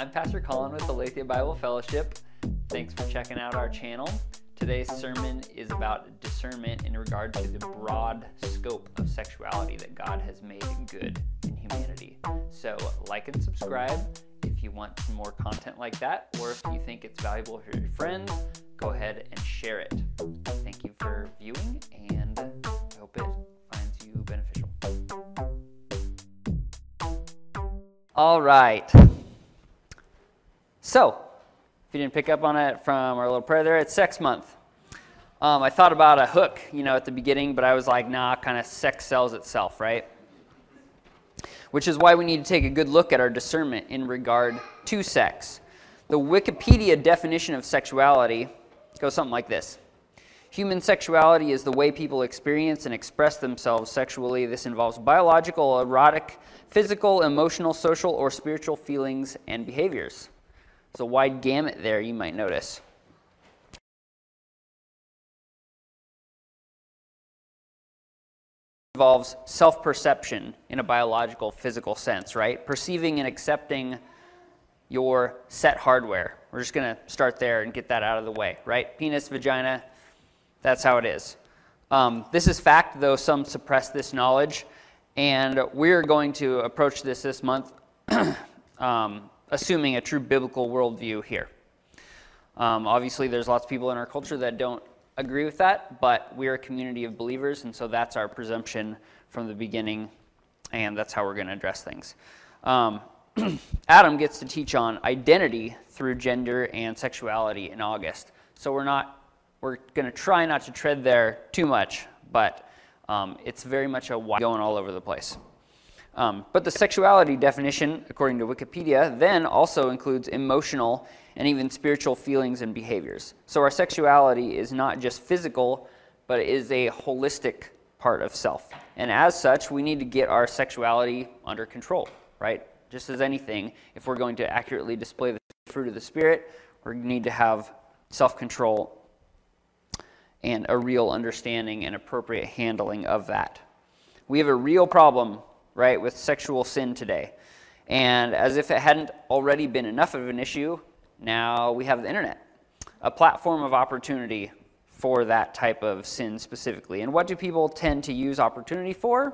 I'm Pastor Colin with Aletheia Bible Fellowship. Thanks for checking out our channel. Today's sermon is about discernment in regard to the broad scope of sexuality that God has made good in humanity. So, like and subscribe if you want more content like that, or if you think it's valuable for your friends, go ahead and share it. Thank you for viewing, and I hope it finds you beneficial. All right. So, if you didn't pick up on it from our little prayer there, it's sex month. Um, I thought about a hook, you know, at the beginning, but I was like, nah, kind of sex sells itself, right? Which is why we need to take a good look at our discernment in regard to sex. The Wikipedia definition of sexuality goes something like this Human sexuality is the way people experience and express themselves sexually. This involves biological, erotic, physical, emotional, social, or spiritual feelings and behaviors. There's a wide gamut there, you might notice. involves self perception in a biological, physical sense, right? Perceiving and accepting your set hardware. We're just going to start there and get that out of the way, right? Penis, vagina, that's how it is. Um, this is fact, though some suppress this knowledge, and we're going to approach this this month um, assuming a true biblical worldview here. Um, obviously, there's lots of people in our culture that don't agree with that, but we're a community of believers, and so that's our presumption from the beginning, and that's how we're going to address things. Um, Adam gets to teach on identity through gender and sexuality in August, so we're not we're going to try not to tread there too much, but um, it's very much a going all over the place. Um, but the sexuality definition, according to Wikipedia, then also includes emotional and even spiritual feelings and behaviors. So our sexuality is not just physical, but it is a holistic part of self. And as such, we need to get our sexuality under control, right? Just as anything, if we're going to accurately display the fruit of the Spirit, we need to have self control and a real understanding and appropriate handling of that. We have a real problem right, with sexual sin today. And as if it hadn't already been enough of an issue, now we have the internet, a platform of opportunity for that type of sin specifically. And what do people tend to use opportunity for?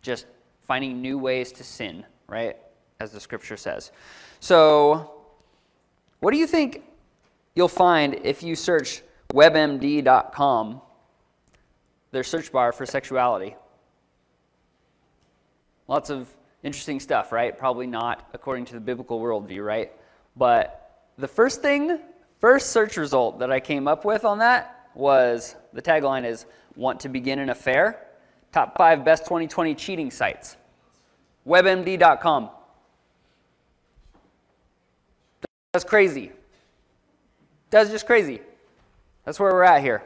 Just finding new ways to sin, right? As the scripture says. So, what do you think you'll find if you search webmd.com, their search bar for sexuality? Lots of interesting stuff, right? Probably not according to the biblical worldview, right? But the first thing, first search result that I came up with on that was the tagline is Want to begin an affair? Top five best 2020 cheating sites. WebMD.com. That's crazy. That's just crazy. That's where we're at here.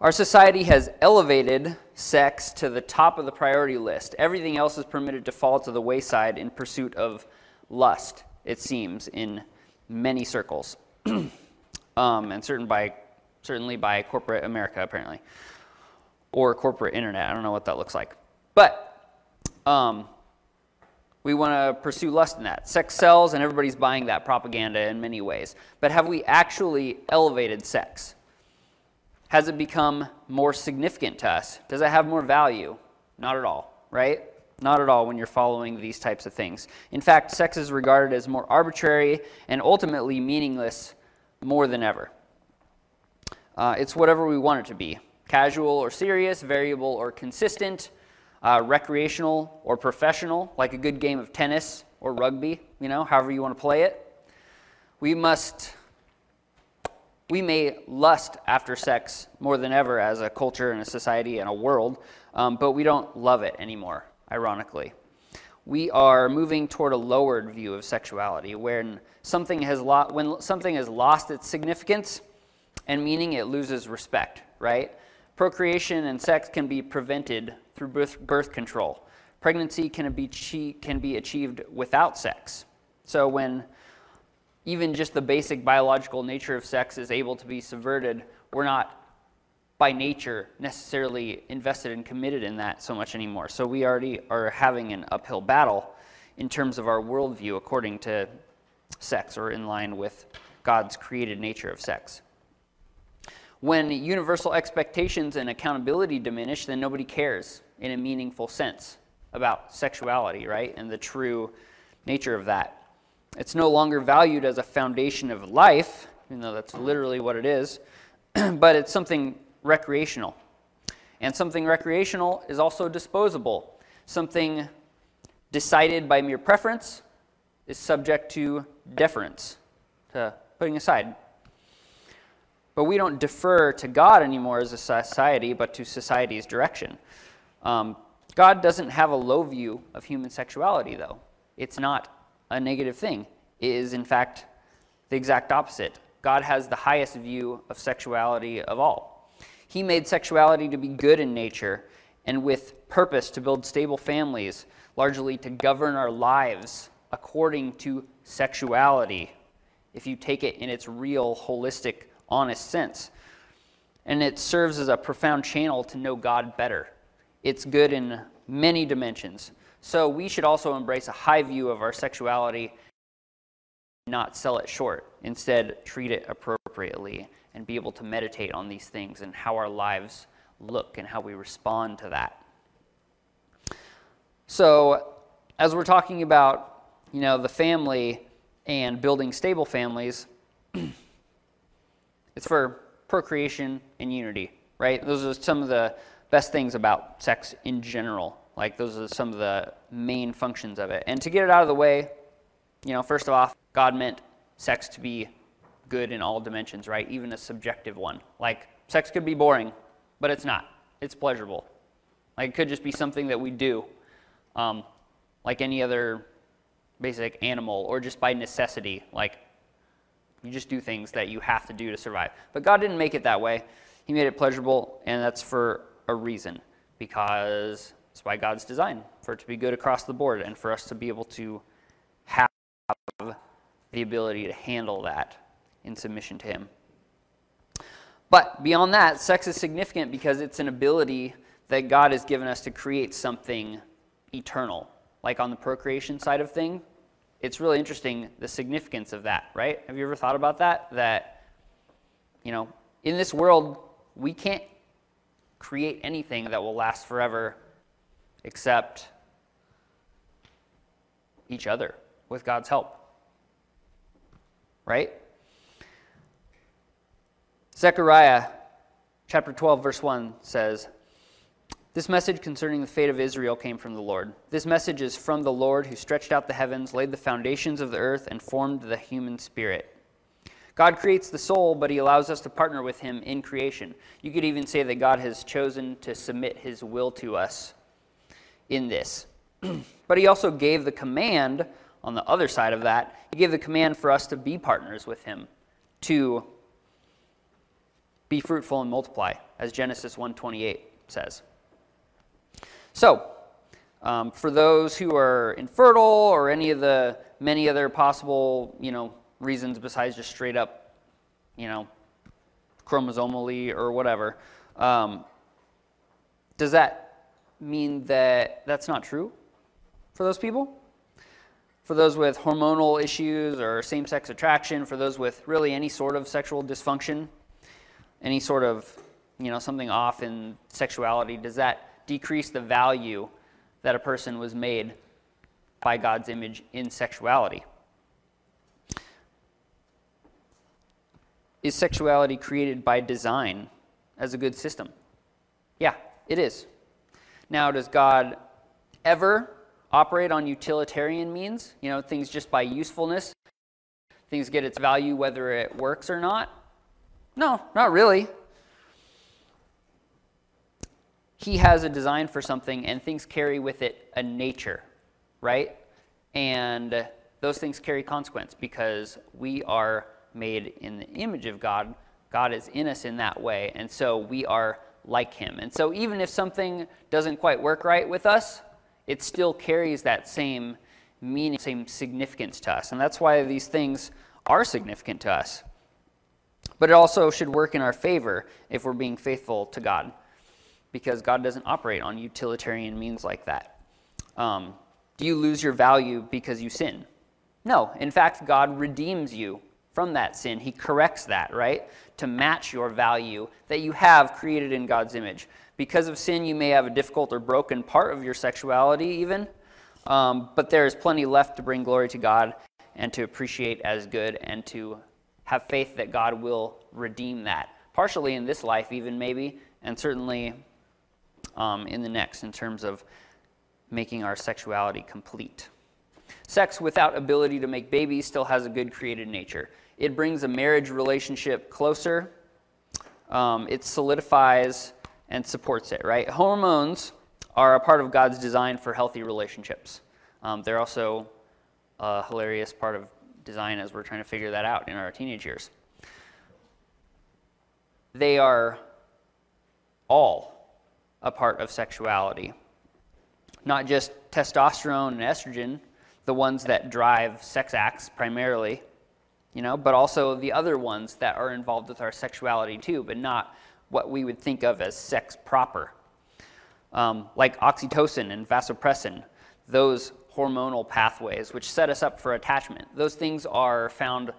Our society has elevated sex to the top of the priority list. Everything else is permitted to fall to the wayside in pursuit of lust, it seems, in many circles. um, and certain by, certainly by corporate America, apparently, or corporate internet. I don't know what that looks like. But um, we want to pursue lust in that. Sex sells, and everybody's buying that propaganda in many ways. But have we actually elevated sex? Has it become more significant to us? Does it have more value? Not at all, right? Not at all when you're following these types of things. In fact, sex is regarded as more arbitrary and ultimately meaningless more than ever. Uh, it's whatever we want it to be casual or serious, variable or consistent, uh, recreational or professional, like a good game of tennis or rugby, you know, however you want to play it. We must we may lust after sex more than ever as a culture and a society and a world, um, but we don't love it anymore, ironically. We are moving toward a lowered view of sexuality, when something has, lo- when something has lost its significance and meaning, it loses respect, right? Procreation and sex can be prevented through birth, birth control. Pregnancy can be, can be achieved without sex. So when even just the basic biological nature of sex is able to be subverted, we're not by nature necessarily invested and committed in that so much anymore. So we already are having an uphill battle in terms of our worldview according to sex or in line with God's created nature of sex. When universal expectations and accountability diminish, then nobody cares in a meaningful sense about sexuality, right? And the true nature of that. It's no longer valued as a foundation of life, even though that's literally what it is, but it's something recreational. And something recreational is also disposable. Something decided by mere preference is subject to deference, to putting aside. But we don't defer to God anymore as a society, but to society's direction. Um, God doesn't have a low view of human sexuality, though. It's not a negative thing. It is, in fact, the exact opposite. God has the highest view of sexuality of all. He made sexuality to be good in nature and with purpose to build stable families, largely to govern our lives according to sexuality, if you take it in its real, holistic, honest sense. And it serves as a profound channel to know God better. It's good in many dimensions. So we should also embrace a high view of our sexuality, not sell it short. Instead, treat it appropriately and be able to meditate on these things and how our lives look and how we respond to that. So, as we're talking about, you know, the family and building stable families, it's for procreation and unity, right? Those are some of the best things about sex in general. Like, those are some of the main functions of it. And to get it out of the way, you know, first of all, God meant sex to be good in all dimensions, right? Even a subjective one. Like, sex could be boring, but it's not. It's pleasurable. Like, it could just be something that we do, um, like any other basic animal, or just by necessity. Like, you just do things that you have to do to survive. But God didn't make it that way. He made it pleasurable, and that's for a reason, because it's by God's design, for it to be good across the board, and for us to be able to have the ability to handle that in submission to Him. But beyond that, sex is significant because it's an ability that God has given us to create something eternal. Like on the procreation side of thing, it's really interesting the significance of that, right? Have you ever thought about that? That, you know, in this world, we can't create anything that will last forever except each other with God's help. Right? Zechariah chapter 12, verse 1 says, This message concerning the fate of Israel came from the Lord. This message is from the Lord who stretched out the heavens, laid the foundations of the earth, and formed the human spirit. God creates the soul, but he allows us to partner with him in creation. You could even say that God has chosen to submit his will to us in this. but he also gave the command on the other side of that, he gave the command for us to be partners with him, to be fruitful and multiply, as Genesis 1:28 says. So, um, for those who are infertile or any of the many other possible, you know, reasons besides just straight up, you know, chromosomally or whatever. Um, does that mean that that's not true for those people? For those with hormonal issues or same sex attraction, for those with really any sort of sexual dysfunction, any sort of, you know, something off in sexuality, does that decrease the value that a person was made by God's image in sexuality? Is sexuality created by design as a good system? Yeah, it is. Now, does God ever operate on utilitarian means? You know, things just by usefulness? Things get its value whether it works or not? No, not really. He has a design for something, and things carry with it a nature, right? And those things carry consequence because we are made in the image of God. God is in us in that way, and so we are like Him. And so even if something doesn't quite work right with us, it still carries that same meaning, same significance to us. And that's why these things are significant to us. But it also should work in our favor if we're being faithful to God, because God doesn't operate on utilitarian means like that. Um, Do you lose your value because you sin? No. In fact, God redeems you from that sin. He corrects that, right? To match your value that you have created in God's image. Because of sin, you may have a difficult or broken part of your sexuality, even, um, but there is plenty left to bring glory to God and to appreciate as good and to have faith that God will redeem that, partially in this life, even maybe, and certainly um, in the next, in terms of making our sexuality complete. Sex without ability to make babies still has a good created nature. It brings a marriage relationship closer. Um, it solidifies and supports it, right? Hormones are a part of God's design for healthy relationships. Um, they're also a hilarious part of design as we're trying to figure that out in our teenage years. They are all a part of sexuality, not just testosterone and estrogen, the ones that drive sex acts primarily, you know, but also the other ones that are involved with our sexuality too, but not what we would think of as sex proper, um, like oxytocin and vasopressin, those hormonal pathways which set us up for attachment. Those things are found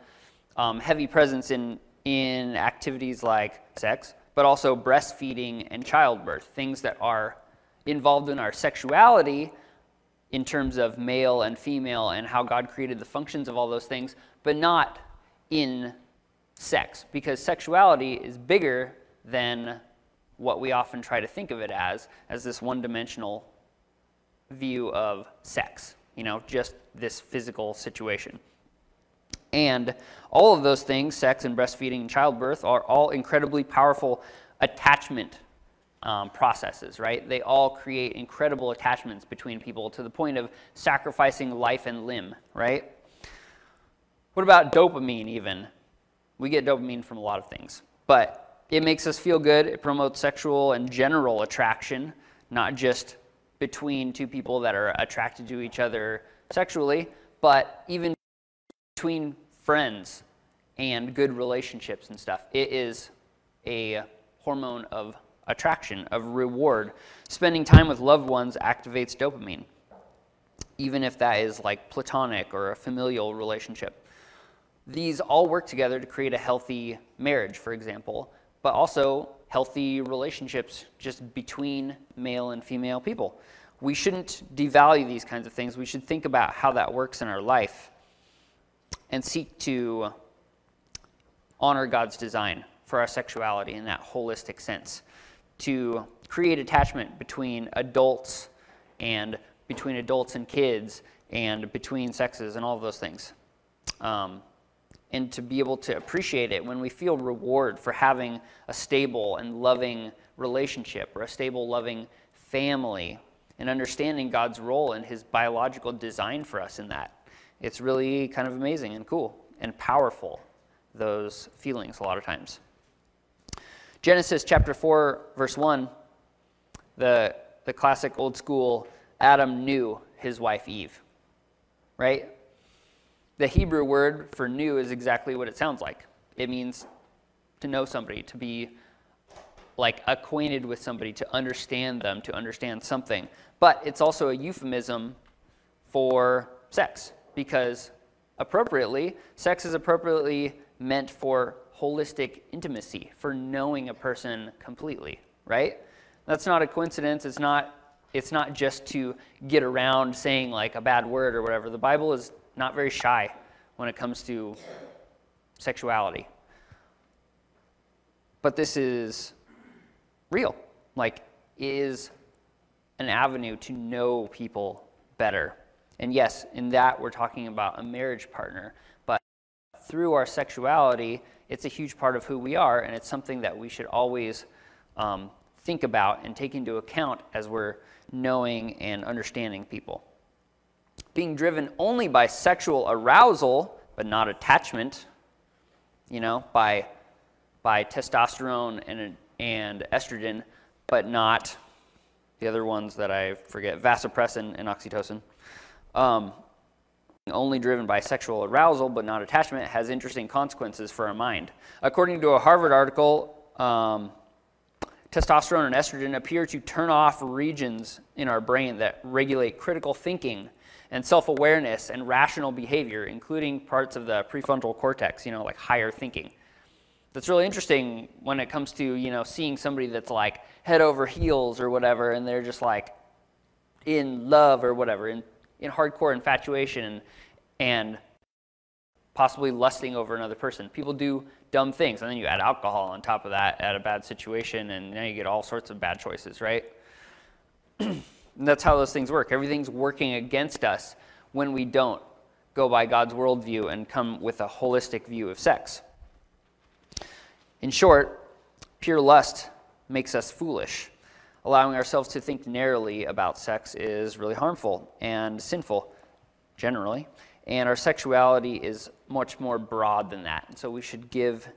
um, heavy presence in, in activities like sex, but also breastfeeding and childbirth, things that are involved in our sexuality in terms of male and female and how God created the functions of all those things, but not in sex, because sexuality is bigger than what we often try to think of it as, as this one dimensional view of sex, you know, just this physical situation. And all of those things, sex and breastfeeding and childbirth, are all incredibly powerful attachment um, processes, right? They all create incredible attachments between people to the point of sacrificing life and limb, right? What about dopamine, even? We get dopamine from a lot of things, but it makes us feel good. It promotes sexual and general attraction, not just between two people that are attracted to each other sexually, but even between friends and good relationships and stuff. It is a hormone of attraction, of reward. Spending time with loved ones activates dopamine, even if that is like platonic or a familial relationship. These all work together to create a healthy marriage, for example but also healthy relationships just between male and female people. We shouldn't devalue these kinds of things. We should think about how that works in our life and seek to honor God's design for our sexuality in that holistic sense, to create attachment between adults and between adults and kids and between sexes and all of those things. Um, and to be able to appreciate it when we feel reward for having a stable and loving relationship or a stable, loving family and understanding God's role and his biological design for us in that. It's really kind of amazing and cool and powerful, those feelings a lot of times. Genesis chapter 4, verse 1, the, the classic old school Adam knew his wife Eve, right? The Hebrew word for knew is exactly what it sounds like. It means to know somebody, to be like acquainted with somebody, to understand them, to understand something. But it's also a euphemism for sex because appropriately, sex is appropriately meant for holistic intimacy, for knowing a person completely, right? That's not a coincidence. It's not it's not just to get around saying like a bad word or whatever. The Bible is not very shy when it comes to sexuality. But this is real. Like, is an avenue to know people better. And yes, in that we're talking about a marriage partner, but through our sexuality, it's a huge part of who we are, and it's something that we should always um, think about and take into account as we're knowing and understanding people being driven only by sexual arousal, but not attachment, you know, by, by testosterone and, and estrogen, but not the other ones that I forget, vasopressin and oxytocin. Um, only driven by sexual arousal but not attachment has interesting consequences for our mind. According to a Harvard article, um, testosterone and estrogen appear to turn off regions in our brain that regulate critical thinking and self awareness and rational behavior, including parts of the prefrontal cortex, you know, like higher thinking. That's really interesting when it comes to, you know, seeing somebody that's like head over heels or whatever, and they're just like in love or whatever, in, in hardcore infatuation and, possibly lusting over another person. People do dumb things, and then you add alcohol on top of that at a bad situation, and now you get all sorts of bad choices, right? that's how those things work. Everything's working against us when we don't go by God's worldview and come with a holistic view of sex. In short, pure lust makes us foolish. Allowing ourselves to think narrowly about sex is really harmful and sinful, generally. And our sexuality is much more broad than that. And so we should give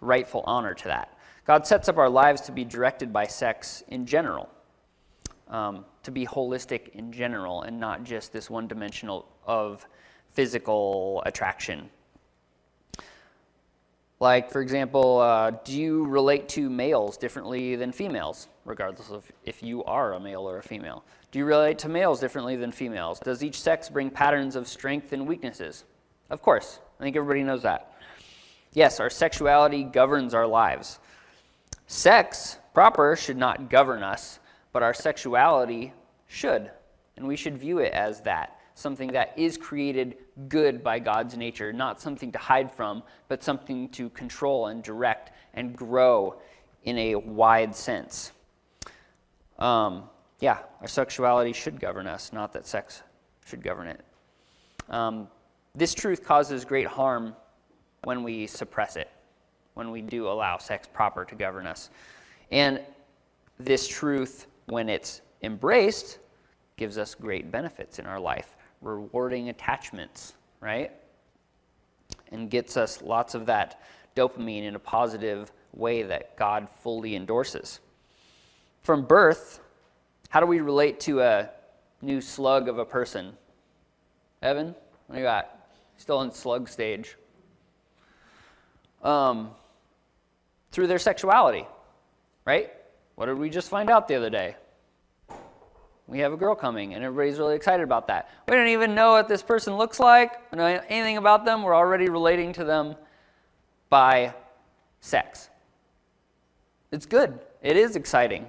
rightful honor to that. God sets up our lives to be directed by sex in general, um, to be holistic in general, and not just this one dimensional of physical attraction. Like, for example, uh, do you relate to males differently than females, regardless of if you are a male or a female? Do you relate to males differently than females? Does each sex bring patterns of strength and weaknesses? Of course. I think everybody knows that. Yes, our sexuality governs our lives. Sex proper should not govern us, but our sexuality should. And we should view it as that something that is created good by God's nature, not something to hide from, but something to control and direct and grow in a wide sense. Um, yeah, our sexuality should govern us, not that sex should govern it. Um, this truth causes great harm when we suppress it, when we do allow sex proper to govern us. And this truth, when it's embraced, gives us great benefits in our life, rewarding attachments, right? And gets us lots of that dopamine in a positive way that God fully endorses. From birth, how do we relate to a new slug of a person? Evan, what do you got? Still in slug stage. Um, through their sexuality, right? What did we just find out the other day? We have a girl coming, and everybody's really excited about that. We don't even know what this person looks like, we don't know anything about them. We're already relating to them by sex. It's good, it is exciting.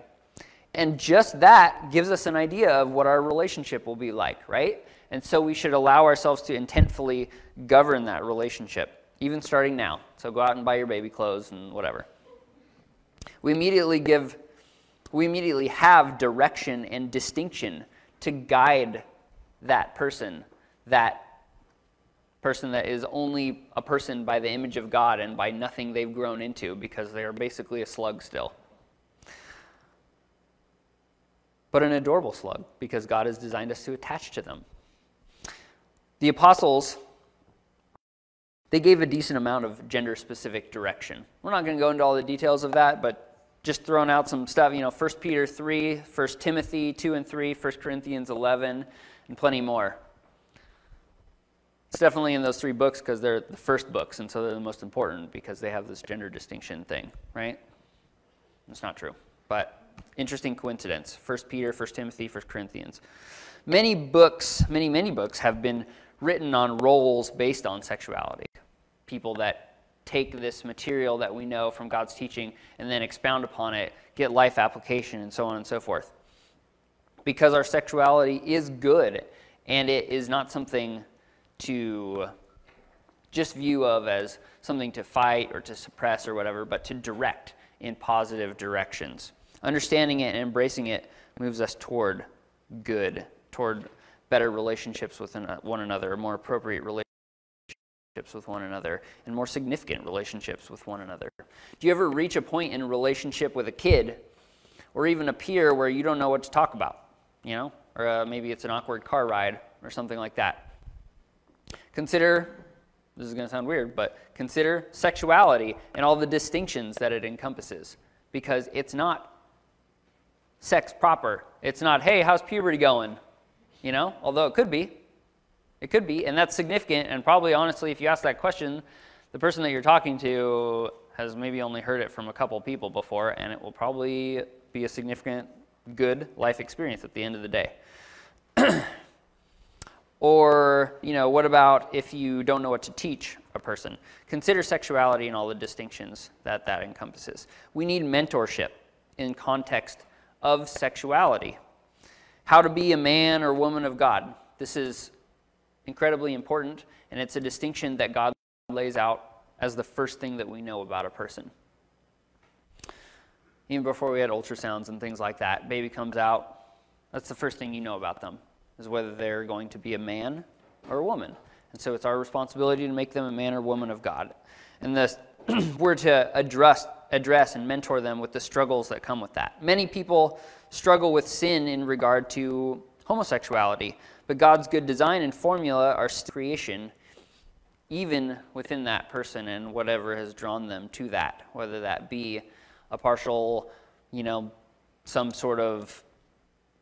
And just that gives us an idea of what our relationship will be like, right? And so we should allow ourselves to intentfully govern that relationship, even starting now. So go out and buy your baby clothes and whatever. We immediately give, we immediately have direction and distinction to guide that person, that person that is only a person by the image of God and by nothing they've grown into because they are basically a slug still. But an adorable slug because God has designed us to attach to them. The apostles, they gave a decent amount of gender specific direction. We're not going to go into all the details of that, but just throwing out some stuff, you know, 1 Peter 3, 1 Timothy 2 and 3, 1 Corinthians 11, and plenty more. It's definitely in those three books because they're the first books, and so they're the most important because they have this gender distinction thing, right? It's not true, but Interesting coincidence. 1 Peter, 1 Timothy, 1 Corinthians. Many books, many, many books have been written on roles based on sexuality. People that take this material that we know from God's teaching and then expound upon it, get life application, and so on and so forth. Because our sexuality is good and it is not something to just view of as something to fight or to suppress or whatever, but to direct in positive directions. Understanding it and embracing it moves us toward good, toward better relationships with one another, more appropriate relationships with one another, and more significant relationships with one another. Do you ever reach a point in a relationship with a kid or even a peer where you don't know what to talk about? You know, or uh, maybe it's an awkward car ride or something like that. Consider this is going to sound weird, but consider sexuality and all the distinctions that it encompasses because it's not sex proper. It's not, hey, how's puberty going? You know, although it could be. It could be, and that's significant. And probably, honestly, if you ask that question, the person that you're talking to has maybe only heard it from a couple people before, and it will probably be a significant, good life experience at the end of the day. Or, you know, what about if you don't know what to teach a person? Consider sexuality and all the distinctions that that encompasses. We need mentorship in context of sexuality. How to be a man or woman of God. This is incredibly important, and it's a distinction that God lays out as the first thing that we know about a person. Even before we had ultrasounds and things like that, baby comes out, that's the first thing you know about them, is whether they're going to be a man or a woman. And so it's our responsibility to make them a man or woman of God. And this, we're to address, address and mentor them with the struggles that come with that. Many people struggle with sin in regard to homosexuality, but God's good design and formula are creation, even within that person and whatever has drawn them to that, whether that be a partial, you know, some sort of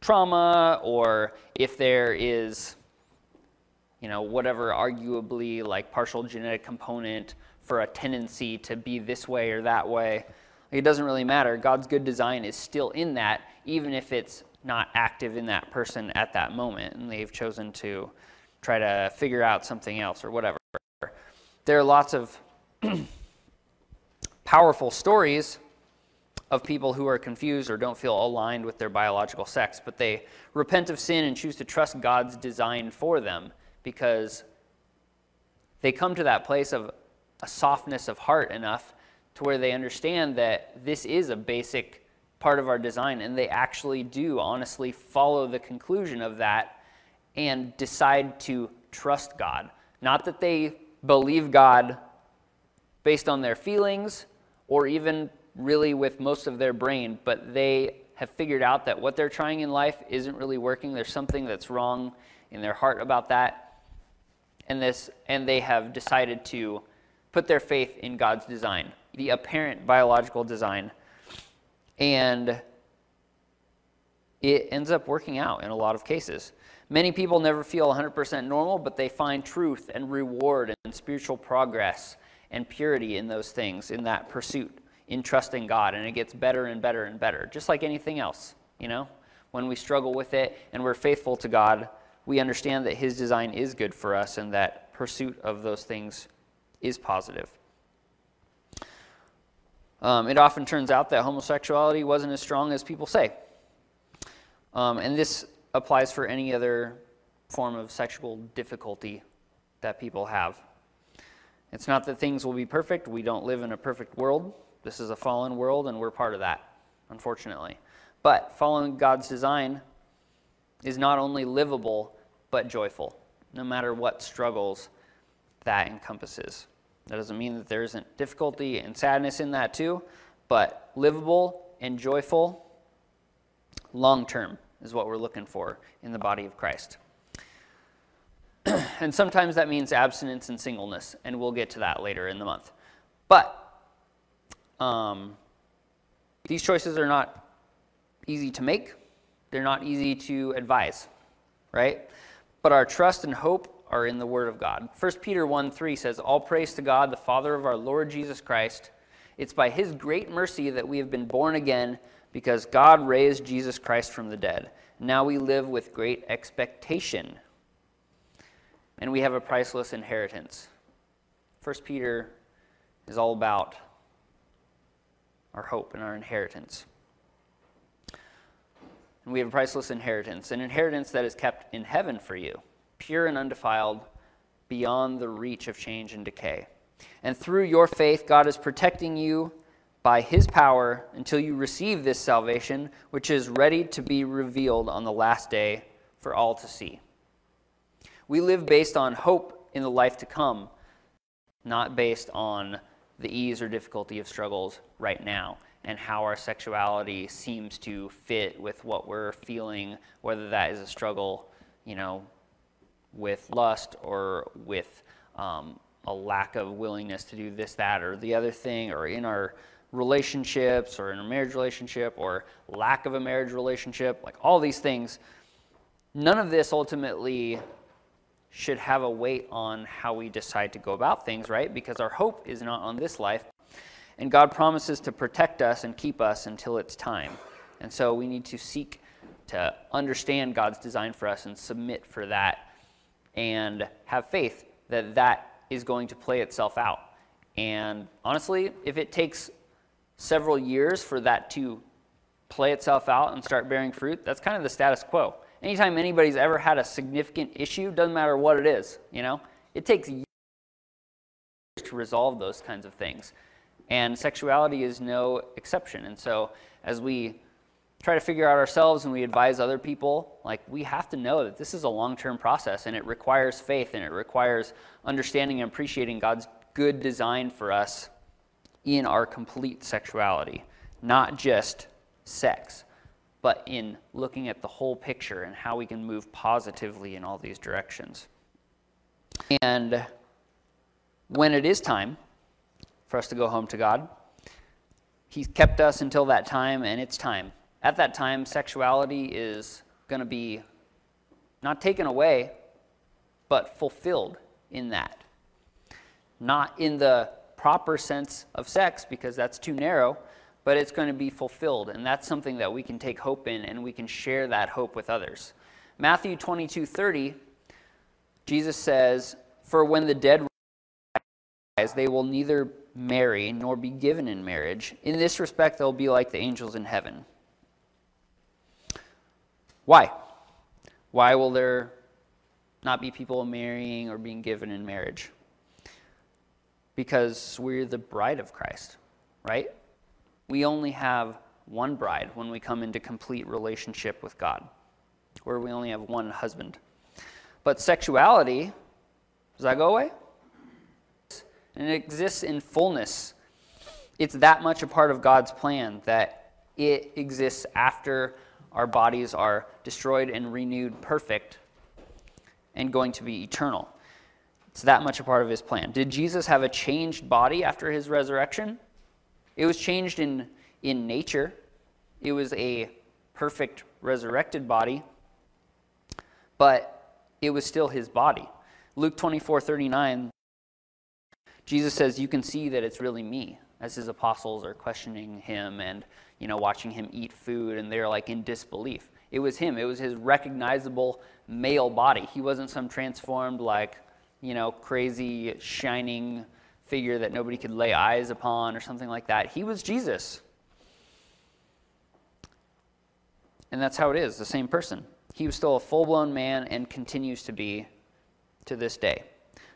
trauma or if there is you know whatever arguably like partial genetic component for a tendency to be this way or that way. It doesn't really matter. God's good design is still in that even if it's not active in that person at that moment and they've chosen to try to figure out something else or whatever. There are lots of powerful stories of people who are confused or don't feel aligned with their biological sex, but they repent of sin and choose to trust God's design for them because they come to that place of a softness of heart enough to where they understand that this is a basic part of our design and they actually do honestly follow the conclusion of that and decide to trust God. Not that they believe God based on their feelings or even really with most of their brain, but they have figured out that what they're trying in life isn't really working. There's something that's wrong in their heart about that. And this and they have decided to put their faith in God's design, the apparent biological design. And it ends up working out in a lot of cases. Many people never feel 100% normal, but they find truth and reward and spiritual progress and purity in those things, in that pursuit in trusting God, and it gets better and better and better, just like anything else, you know? When we struggle with it and we're faithful to God, we understand that His design is good for us and that pursuit of those things is positive. Um, it often turns out that homosexuality wasn't as strong as people say. Um, and this applies for any other form of sexual difficulty that people have. It's not that things will be perfect. We don't live in a perfect world. This is a fallen world, and we're part of that, unfortunately. But following God's design is not only livable, but joyful, no matter what struggles that encompasses. That doesn't mean that there isn't difficulty and sadness in that too, but livable and joyful long term is what we're looking for in the body of Christ. and sometimes that means abstinence and singleness, and we'll get to that later in the month. But um, these choices are not easy to make, they're not easy to advise, right? But our trust and hope are in the Word of God. 1 Peter 1 3 says, All praise to God, the Father of our Lord Jesus Christ. It's by His great mercy that we have been born again because God raised Jesus Christ from the dead. Now we live with great expectation. And we have a priceless inheritance. 1 Peter is all about our hope and our inheritance. And we have a priceless inheritance, an inheritance that is kept in heaven for you, pure and undefiled, beyond the reach of change and decay. And through your faith, God is protecting you by his power until you receive this salvation, which is ready to be revealed on the last day for all to see. We live based on hope in the life to come, not based on the ease or difficulty of struggles right now and how our sexuality seems to fit with what we're feeling, whether that is a struggle, you know, with lust or with um, a lack of willingness to do this, that, or the other thing, or in our relationships or in a marriage relationship or lack of a marriage relationship, like all these things. None of this ultimately should have a weight on how we decide to go about things, right? Because our hope is not on this life. And God promises to protect us and keep us until it's time. And so we need to seek to understand God's design for us and submit for that and have faith that that is going to play itself out. And honestly, if it takes several years for that to play itself out and start bearing fruit, that's kind of the status quo. Anytime anybody's ever had a significant issue, doesn't matter what it is, you know, it takes years to resolve those kinds of things. And sexuality is no exception. And so as we try to figure out ourselves and we advise other people, like we have to know that this is a long term process and it requires faith and it requires understanding and appreciating God's good design for us in our complete sexuality, not just sex, but in looking at the whole picture and how we can move positively in all these directions. And when it is time for us to go home to God, He's kept us until that time, and it's time. At that time, sexuality is going to be not taken away, but fulfilled in that. Not in the proper sense of sex, because that's too narrow, but it's going to be fulfilled. And that's something that we can take hope in, and we can share that hope with others. Matthew 22 30, Jesus says, For when the dead rise, they will neither marry nor be given in marriage. In this respect, they'll be like the angels in heaven. Why? Why will there not be people marrying or being given in marriage? Because we're the bride of Christ, right? We only have one bride when we come into complete relationship with God, where we only have one husband. But sexuality, does that go away? and it exists in fullness. It's that much a part of God's plan that it exists after our bodies are destroyed and renewed perfect and going to be eternal. It's that much a part of his plan. Did Jesus have a changed body after his resurrection? It was changed in, in nature, it was a perfect resurrected body, but it was still his body. Luke 24 39 Jesus says, You can see that it's really me, as his apostles are questioning him and you know, watching him eat food, and they're like in disbelief. It was him. It was his recognizable male body. He wasn't some transformed, like, you know, crazy, shining figure that nobody could lay eyes upon or something like that. He was Jesus. And that's how it is, the same person. He was still a full blown man and continues to be to this day.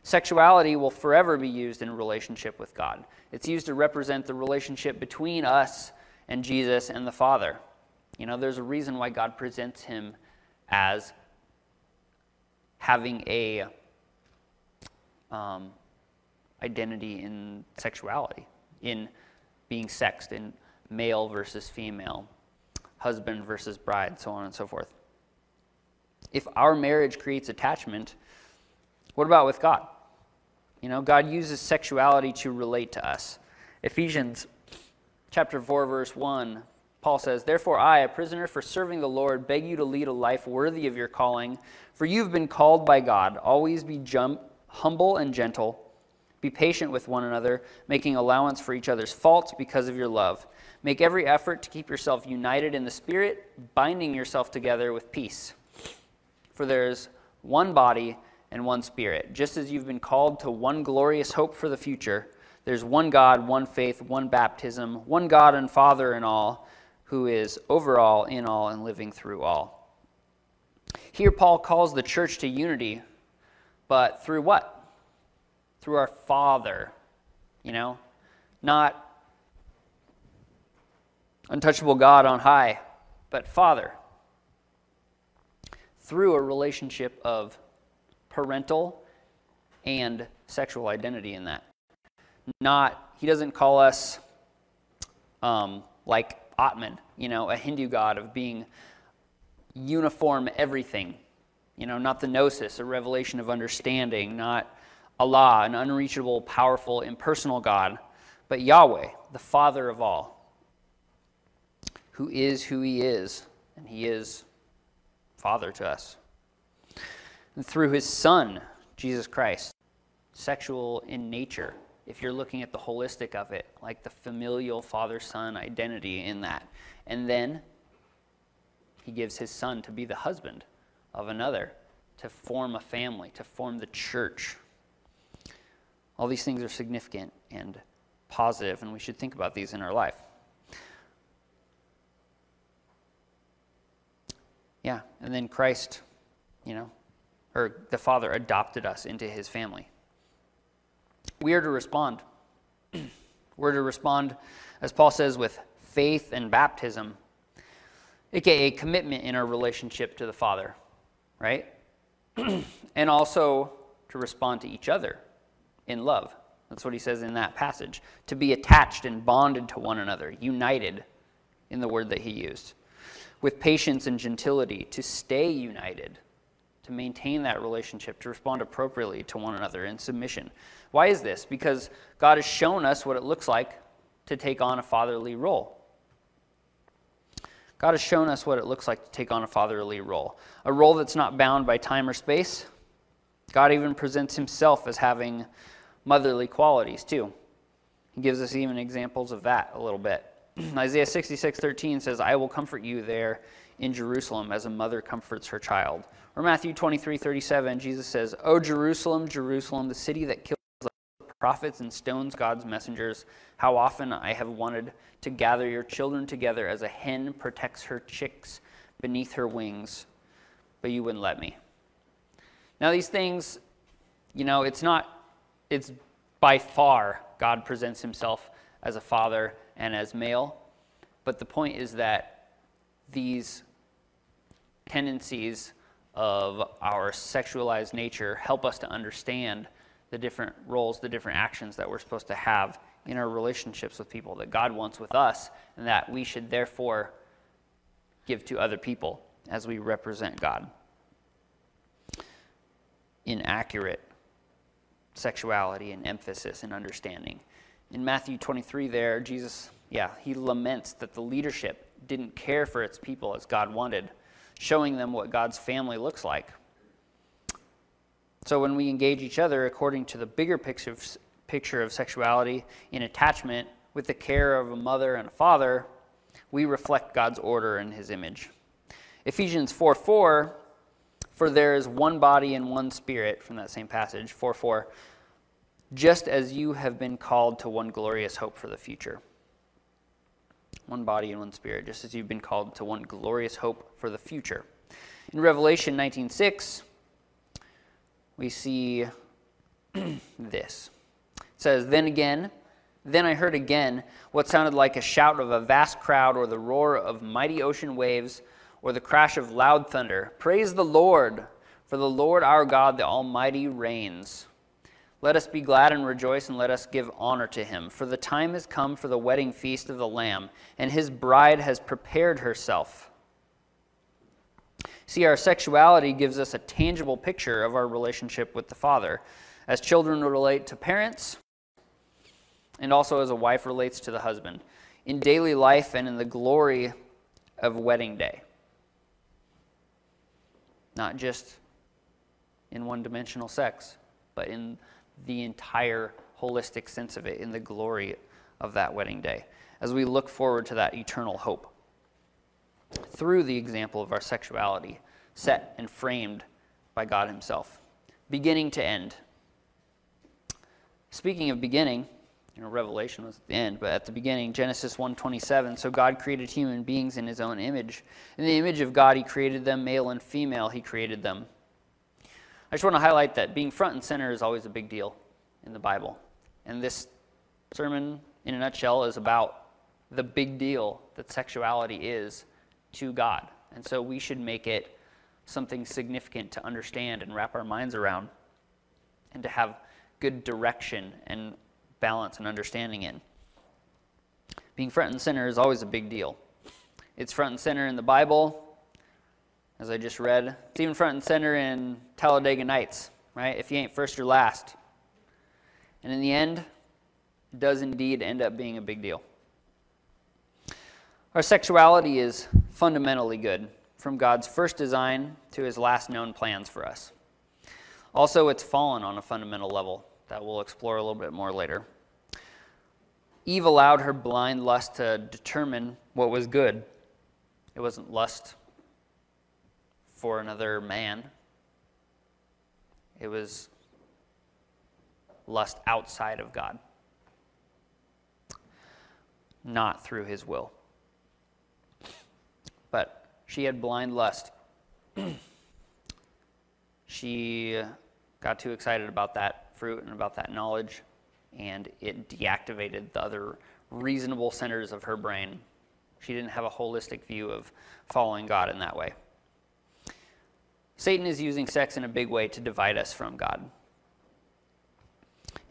Sexuality will forever be used in relationship with God. It's used to represent the relationship between us and Jesus and the Father. You know, there's a reason why God presents him as having a um, identity in sexuality, in being sexed, in male versus female, husband versus bride, so on and so forth. If our marriage creates attachment, what about with God? You know, God uses sexuality to relate to us. Ephesians chapter 4 verse 1, Paul says, "Therefore I, a prisoner for serving the Lord, beg you to lead a life worthy of your calling, for you've been called by God. Always be humble and gentle. Be patient with one another, making allowance for each other's faults because of your love. Make every effort to keep yourself united in the Spirit, binding yourself together with peace. For there is one body and one Spirit. Just as you've been called to one glorious hope for the future, there's one God, one faith, one baptism, one God and Father in all, who is over all, in all, and living through all. Here, Paul calls the church to unity, but through what? Through our Father, you know? Not untouchable God on high, but Father. Through a relationship of parental and sexual identity in that. Not, he doesn't call us um, like Atman, you know, a Hindu god of being uniform everything. You know, not the gnosis, a revelation of understanding, not Allah, an unreachable, powerful, impersonal God, but Yahweh, the Father of all, who is who He is, and He is Father to us and through his Son, Jesus Christ. Sexual in nature, if you're looking at the holistic of it, like the familial father son identity in that. And then he gives his son to be the husband of another to form a family, to form the church. All these things are significant and positive, and we should think about these in our life. Yeah, and then Christ, you know, or the Father adopted us into his family. We are to respond. We're to respond, as Paul says, with faith and baptism, aka commitment in our relationship to the Father, right? and also to respond to each other in love. That's what he says in that passage. To be attached and bonded to one another, united in the word that he used. With patience and gentility, to stay united, to maintain that relationship, to respond appropriately to one another in submission. Why is this? Because God has shown us what it looks like to take on a fatherly role. God has shown us what it looks like to take on a fatherly role, a role that's not bound by time or space. God even presents himself as having motherly qualities, too. He gives us even examples of that a little bit. Isaiah 66 13 says, I will comfort you there in Jerusalem as a mother comforts her child. Or Matthew 23 37, Jesus says, O Jerusalem, Jerusalem, the city that kills the prophets and stones God's messengers. How often I have wanted to gather your children together as a hen protects her chicks beneath her wings, but you wouldn't let me. Now, these things, you know, it's not, it's by far God presents himself as a father and as male, but the point is that these tendencies of our sexualized nature help us to understand the different roles, the different actions that we're supposed to have in our relationships with people that God wants with us, and that we should therefore give to other people as we represent God. Inaccurate sexuality and emphasis and understanding. In Matthew 23, there, Jesus, yeah, he laments that the leadership didn't care for its people as God wanted, showing them what God's family looks like. So when we engage each other according to the bigger picture of, picture of sexuality in attachment with the care of a mother and a father, we reflect God's order and his image. Ephesians 4 4, for there is one body and one spirit, from that same passage, 4 4, just as you have been called to one glorious hope for the future. One body and one spirit, just as you've been called to one glorious hope for the future. In Revelation 19:6, we see this. It says, Then again, then I heard again what sounded like a shout of a vast crowd, or the roar of mighty ocean waves, or the crash of loud thunder. Praise the Lord, for the Lord our God, the Almighty, reigns. Let us be glad and rejoice, and let us give honor to him. For the time has come for the wedding feast of the Lamb, and his bride has prepared herself. See, our sexuality gives us a tangible picture of our relationship with the Father. As children relate to parents, and also as a wife relates to the husband, in daily life and in the glory of wedding day. Not just in one dimensional sex, but in the entire holistic sense of it, in the glory of that wedding day, as we look forward to that eternal hope through the example of our sexuality, set and framed by God Himself, beginning to end. Speaking of beginning, you know, Revelation was at the end, but at the beginning, Genesis 1:27. So God created human beings in His own image. In the image of God, He created them, male and female. He created them. I just want to highlight that being front and center is always a big deal in the Bible, and this sermon, in a nutshell, is about the big deal that sexuality is to God. And so we should make it something significant to understand and wrap our minds around and to have good direction and balance and understanding in. Being front and center is always a big deal. It's front and center in the Bible, as I just read. It's even front and center in Talladega Nights, right? If you ain't first, you're last. And in the end, it does indeed end up being a big deal. Our sexuality is fundamentally good, from God's first design to his last known plans for us. Also, it's fallen on a fundamental level that we'll explore a little bit more later. Eve allowed her blind lust to determine what was good. It wasn't lust for another man, it was lust outside of God, not through his will. But she had blind lust. she got too excited about that fruit and about that knowledge, and it deactivated the other reasonable centers of her brain. She didn't have a holistic view of following God in that way. Satan is using sex in a big way to divide us from God.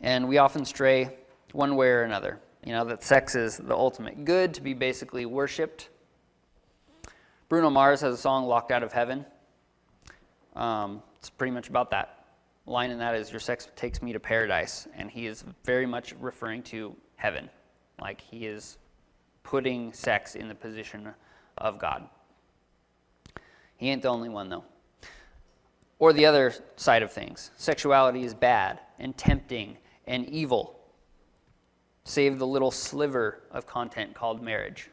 And we often stray one way or another. You know, that sex is the ultimate good to be basically worshiped. Bruno Mars has a song, Locked Out of Heaven. Um, it's pretty much about that. line in that is, Your sex takes me to paradise. And he is very much referring to heaven. Like he is putting sex in the position of God. He ain't the only one, though. Or the other side of things sexuality is bad and tempting and evil, save the little sliver of content called marriage.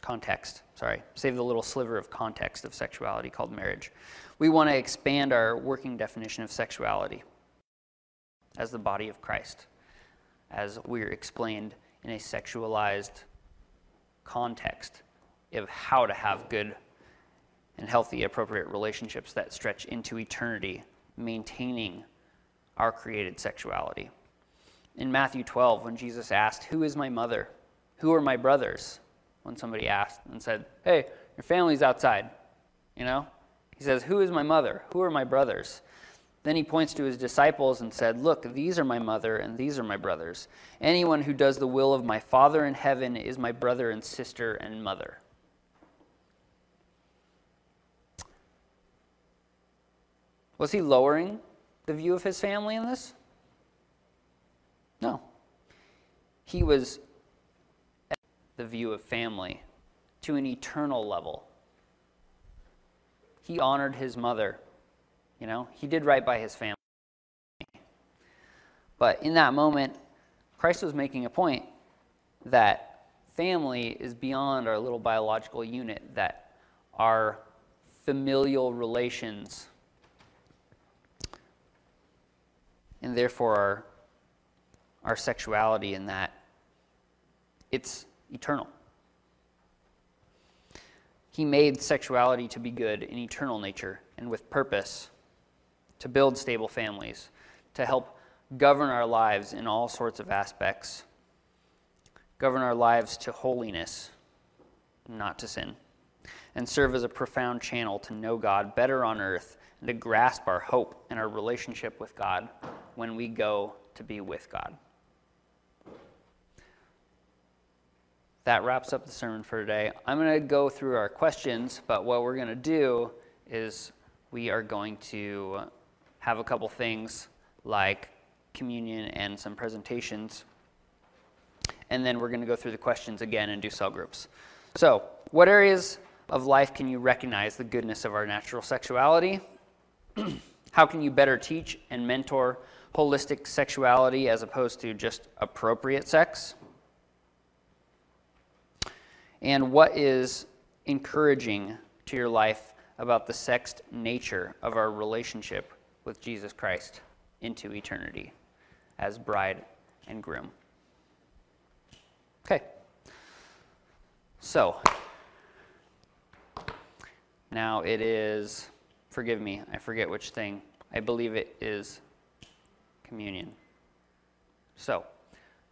Context, sorry, save the little sliver of context of sexuality called marriage. We want to expand our working definition of sexuality as the body of Christ, as we're explained in a sexualized context of how to have good and healthy, appropriate relationships that stretch into eternity, maintaining our created sexuality. In Matthew 12, when Jesus asked, Who is my mother? Who are my brothers? When somebody asked and said, Hey, your family's outside, you know? He says, Who is my mother? Who are my brothers? Then he points to his disciples and said, Look, these are my mother and these are my brothers. Anyone who does the will of my Father in heaven is my brother and sister and mother. Was he lowering the view of his family in this? No. He was the view of family to an eternal level. He honored his mother. You know, he did right by his family. But in that moment, Christ was making a point that family is beyond our little biological unit, that our familial relations and therefore our, our sexuality in that it's eternal. He made sexuality to be good in eternal nature and with purpose, to build stable families, to help govern our lives in all sorts of aspects, govern our lives to holiness, not to sin, and serve as a profound channel to know God better on earth and to grasp our hope and our relationship with God when we go to be with God. That wraps up the sermon for today. I'm going to go through our questions, but what we're going to do is we are going to have a couple things like communion and some presentations. And then we're going to go through the questions again and do cell groups. So, what areas of life can you recognize the goodness of our natural sexuality? How can you better teach and mentor holistic sexuality as opposed to just appropriate sex? And what is encouraging to your life about the sexed nature of our relationship with Jesus Christ into eternity as bride and groom? Okay. So, now it is, forgive me, I forget which thing. I believe it is communion. So,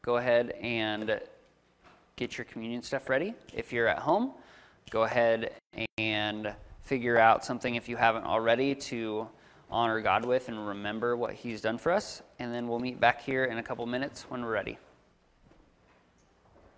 go ahead and get your communion stuff ready. If you're at home, go ahead and figure out something if you haven't already to honor God with and remember what He's done for us. And then we'll meet back here in a couple minutes when we're ready.